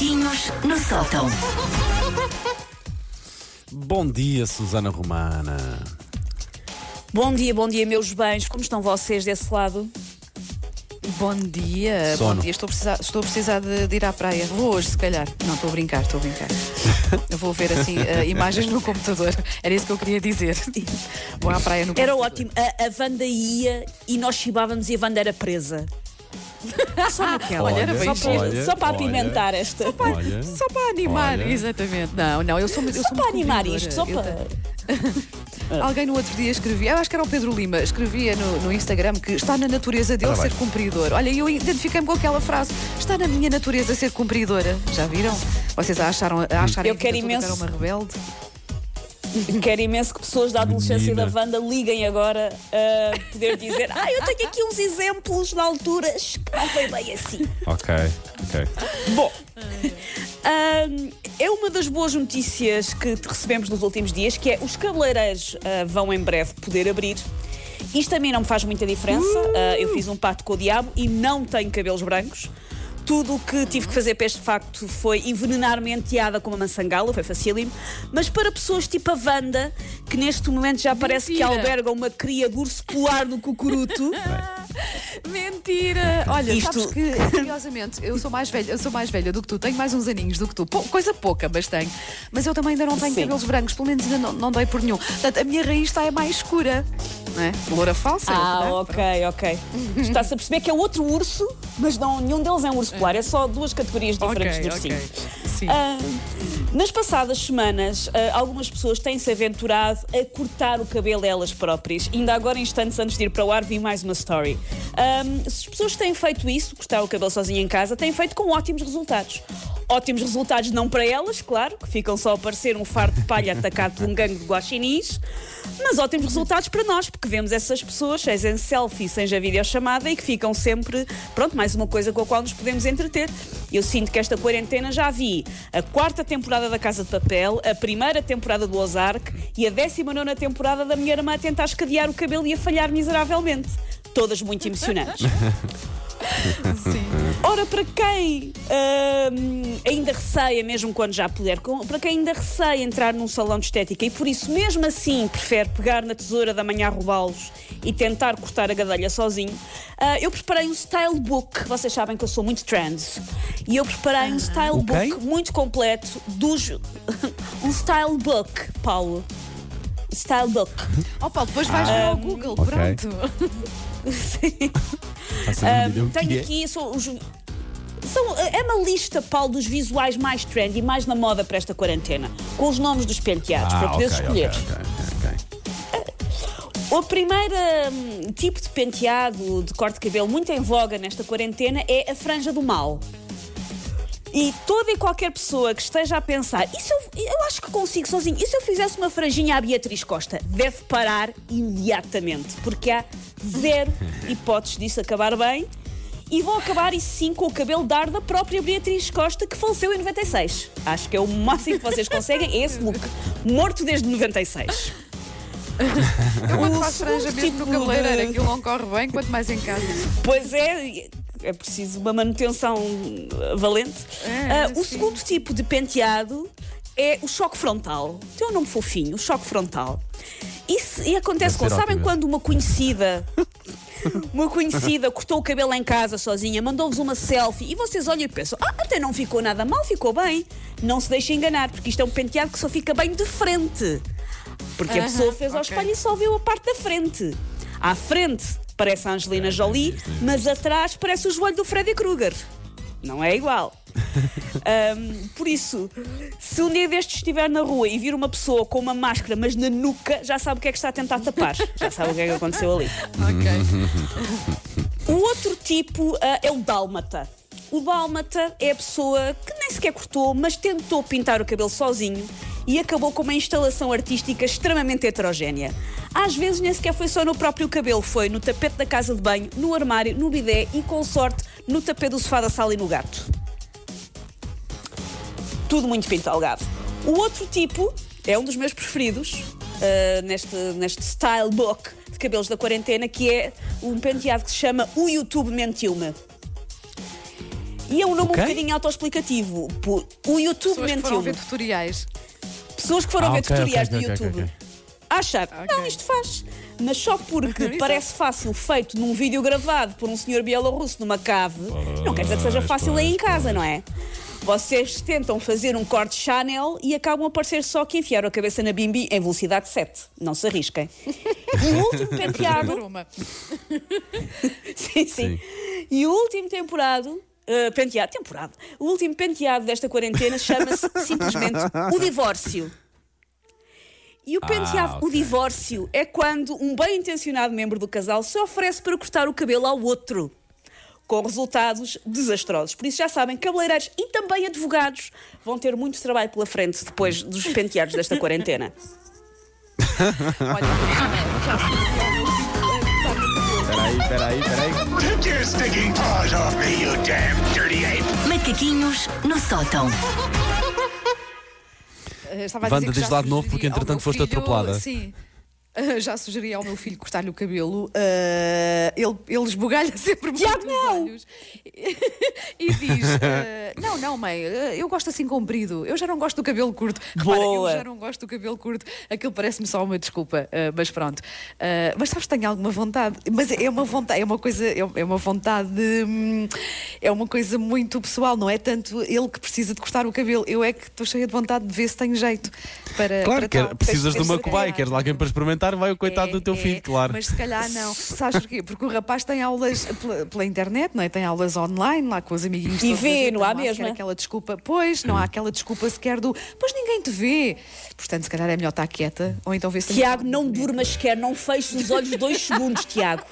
Macaquinhos no sótão. Bom dia, Susana Romana. Bom dia, bom dia, meus bens. Como estão vocês desse lado? Bom dia, Sono. bom dia. Estou a precisar, estou a precisar de, de ir à praia. Vou hoje, se calhar. Não, estou a brincar, estou a brincar. Eu vou ver assim eh, imagens no computador. Era isso que eu queria dizer. Vou à praia no Era computador. ótimo. A, a Wanda ia e nós chibávamos e a Wanda era presa. Só naquela. Olha, bem só, para, giro. só para Olha, apimentar esta. Só para, Olha, Só para animar, Olha. exatamente. Não, não, eu sou, eu sou muito animar isto, só para. Alguém no outro dia escrevia, eu acho que era o Pedro Lima, escrevia no, no Instagram que está na natureza dele Ora ser cumpridor. Olha, eu identifiquei-me com aquela frase: está na minha natureza ser cumpridora. Já viram? Vocês acharam, acharam Eu quero imenso. era uma rebelde? Quero imenso que pessoas da adolescência Menina. da Wanda liguem agora a poder dizer Ah, eu tenho aqui uns exemplos de alturas que não foi bem assim. ok, ok. Bom, ahm, é uma das boas notícias que recebemos nos últimos dias, que é os cabeleireiros ah, vão em breve poder abrir. Isto a mim não me faz muita diferença. Ah, eu fiz um pacto com o diabo e não tenho cabelos brancos. Tudo o que tive que fazer para este facto foi envenenar-me enteada com uma maçangala, foi facílimo. Mas para pessoas tipo a Wanda, que neste momento já parece que Mentira. alberga uma cria de urso polar no cucuruto, Mentira! Olha, Isto- sabes que, curiosamente, eu sou mais velha, eu sou mais velha do que tu, tenho mais uns aninhos do que tu, Pou- coisa pouca, mas tenho. Mas eu também ainda não tenho Sim. cabelos brancos, pelo menos ainda não, não dei por nenhum. Portanto, a minha raiz está é mais escura. Não é? Loura falsa. Ah, é? ok, ok. Está-se a perceber que é outro urso, mas não, nenhum deles é um urso polar, é só duas categorias diferentes Ok, de ursinho. ok. Sim. Ah, nas passadas semanas, ah, algumas pessoas têm-se aventurado a cortar o cabelo elas próprias. Ainda agora, instantes antes de ir para o ar, vi mais uma story. Ah, se as pessoas têm feito isso, cortar o cabelo sozinha em casa, têm feito com ótimos resultados. Ótimos resultados não para elas, claro, que ficam só a parecer um fardo de palha atacado por um gangue de guaxinins, mas ótimos resultados para nós, porque vemos essas pessoas, seja em selfie, seja videochamada, e que ficam sempre, pronto, mais uma coisa com a qual nos podemos entreter. Eu sinto que esta quarentena já vi a quarta temporada da Casa de Papel, a primeira temporada do Ozark e a décima nona temporada da Minha Irmã a tentar escadear o cabelo e a falhar miseravelmente. Todas muito emocionantes. Sim. Ora, para quem hum, ainda receia, mesmo quando já puder, para quem ainda receia entrar num salão de estética e por isso mesmo assim prefere pegar na tesoura da manhã a roubá-los e tentar cortar a gadelha sozinho, ah, eu preparei um style book. Vocês sabem que eu sou muito trans. E eu preparei um style O quê? book muito completo dos. um style book, Paulo. Style book. Oh, Paulo, depois vais ver ao Google, ok. pronto. Faça que Tenho é. aqui os- são- é uma lista, Paulo, dos visuais mais trendy, mais na moda para esta quarentena, com os nomes dos penteados, para Ah, poderes ok, escolher. ok, ok, ok. O primeiro hum, tipo de penteado, de corte de cabelo muito em voga nesta quarentena é a franja do mal. E toda e qualquer pessoa que esteja a pensar, se eu, eu acho que consigo sozinho, e se eu fizesse uma franjinha à Beatriz Costa? Deve parar imediatamente, porque há zero hipóteses disso acabar bem. E vão acabar, isso sim, com o cabelo dar da própria Beatriz Costa, que faleceu em 96. Acho que é o máximo que vocês conseguem, é esse look. Morto desde 96. Eu quando faço franja mesmo no tipo cabeleireiro, de- aquilo não corre bem, quanto mais em casa. Pois é, é preciso uma manutenção uh, valente. É, Ah, o segundo tipo de penteado é o choque frontal. Tem um nome fofinho, o choque frontal. Isso, e acontece com, sabem ótimo. quando uma conhecida. Uma conhecida cortou o cabelo em casa sozinha, mandou-vos uma selfie e vocês olham e pensam: ah, até não ficou nada mal, ficou bem. Não se deixem enganar, porque isto é um penteado que só fica bem de frente. Porque a pessoa fez ao espelho e só viu a parte da frente. À frente parece a Angelina Jolie, mas atrás parece o joelho do Freddy Krueger. Não é igual. Ahm, por isso, se um dia destes estiver na rua e vir uma pessoa com uma máscara, mas na nuca, já sabe o que é que está a tentar tapar. Já sabe o que é que aconteceu ali. Ok. O outro tipo ah, é o dálmata. O dálmata é a pessoa que nem sequer cortou, mas tentou pintar o cabelo sozinho e acabou com uma instalação artística extremamente heterogénea. Às vezes nem sequer foi só no próprio cabelo, foi no tapete da casa de banho, no armário, no bidé e, com sorte, no tapete do sofá da sala e no gato. Tudo muito pintalgado. O outro tipo é um dos meus preferidos ah, neste, neste style book de cabelos da quarentena, que é um penteado que se chama O YouTube Mentiu-me. E é um nome Ok. um bocadinho autoexplicativo. Por- O YouTube Pessoas que foram ver tutoriais. Pessoas que foram Ah, ver tutoriais ok, do YouTube. Achar, não, Ok. isto faz. Mas só porque Exato. parece fácil, feito num vídeo gravado por um senhor bielorrusso numa cave, não quer dizer que seja Pois, fácil aí em pois, casa, não é? Vocês tentam fazer um corte Chanel e acabam a parecer só que enfiaram a cabeça na bimbi em velocidade 7. Não se arrisquem. E o último penteado. Uma. sim, sim. E o último temporado. eh, penteado, temporada. O último penteado desta quarentena chama-se simplesmente o divórcio. E o penteado, o ok. divórcio, é quando um bem intencionado membro do casal se oferece para cortar o cabelo ao outro. Com resultados desastrosos. Por isso já sabem, cabeleireiros e também advogados vão ter muito trabalho pela frente depois dos penteados desta quarentena. Olha, já Espera aí, espera aí, espera aí. Take your stinking paws off me, you damn dirty ape! Macaquinhos no sótão. Eh, Estava a Wanda, dizer que diz já lá de novo, sugeri porque ao entretanto meu foste filho- atropelada. Sim. Já sugeri ao meu filho cortar-lhe o cabelo. eh, ele, ele esbugalha sempre muito Tiago, não! olhos e diz: eh, Não, não, mãe, eh, eu gosto assim comprido. Eu já não gosto do cabelo curto. Repara, Boa. eu já não gosto do cabelo curto. Aquilo parece-me só uma desculpa, eh, mas pronto. Mas sabes, tenho alguma vontade. Mas é uma vontade, é uma coisa, é é uma vontade, hum, é uma coisa muito pessoal, não é tanto ele que precisa de cortar o cabelo. Eu é que estou cheia de vontade de ver se tenho jeito para. Claro, para quer- precisas de uma cobaia, queres lá alguém para experimentar, vai o coitado é, do teu é, filho, claro. Mas se calhar não. Sabes porquê? Porque o rapaz tem aulas pela, pela internet, não é? Tem aulas online, lá com os amiguinhos. E vê, não há mesmo, é? aquela desculpa. Pois, não há aquela desculpa sequer do. Pois ninguém te vê. Portanto, se calhar é melhor estar quieta ou então ver se. Tiago, não durmas sequer, não feches os olhos dois segundos, Tiago.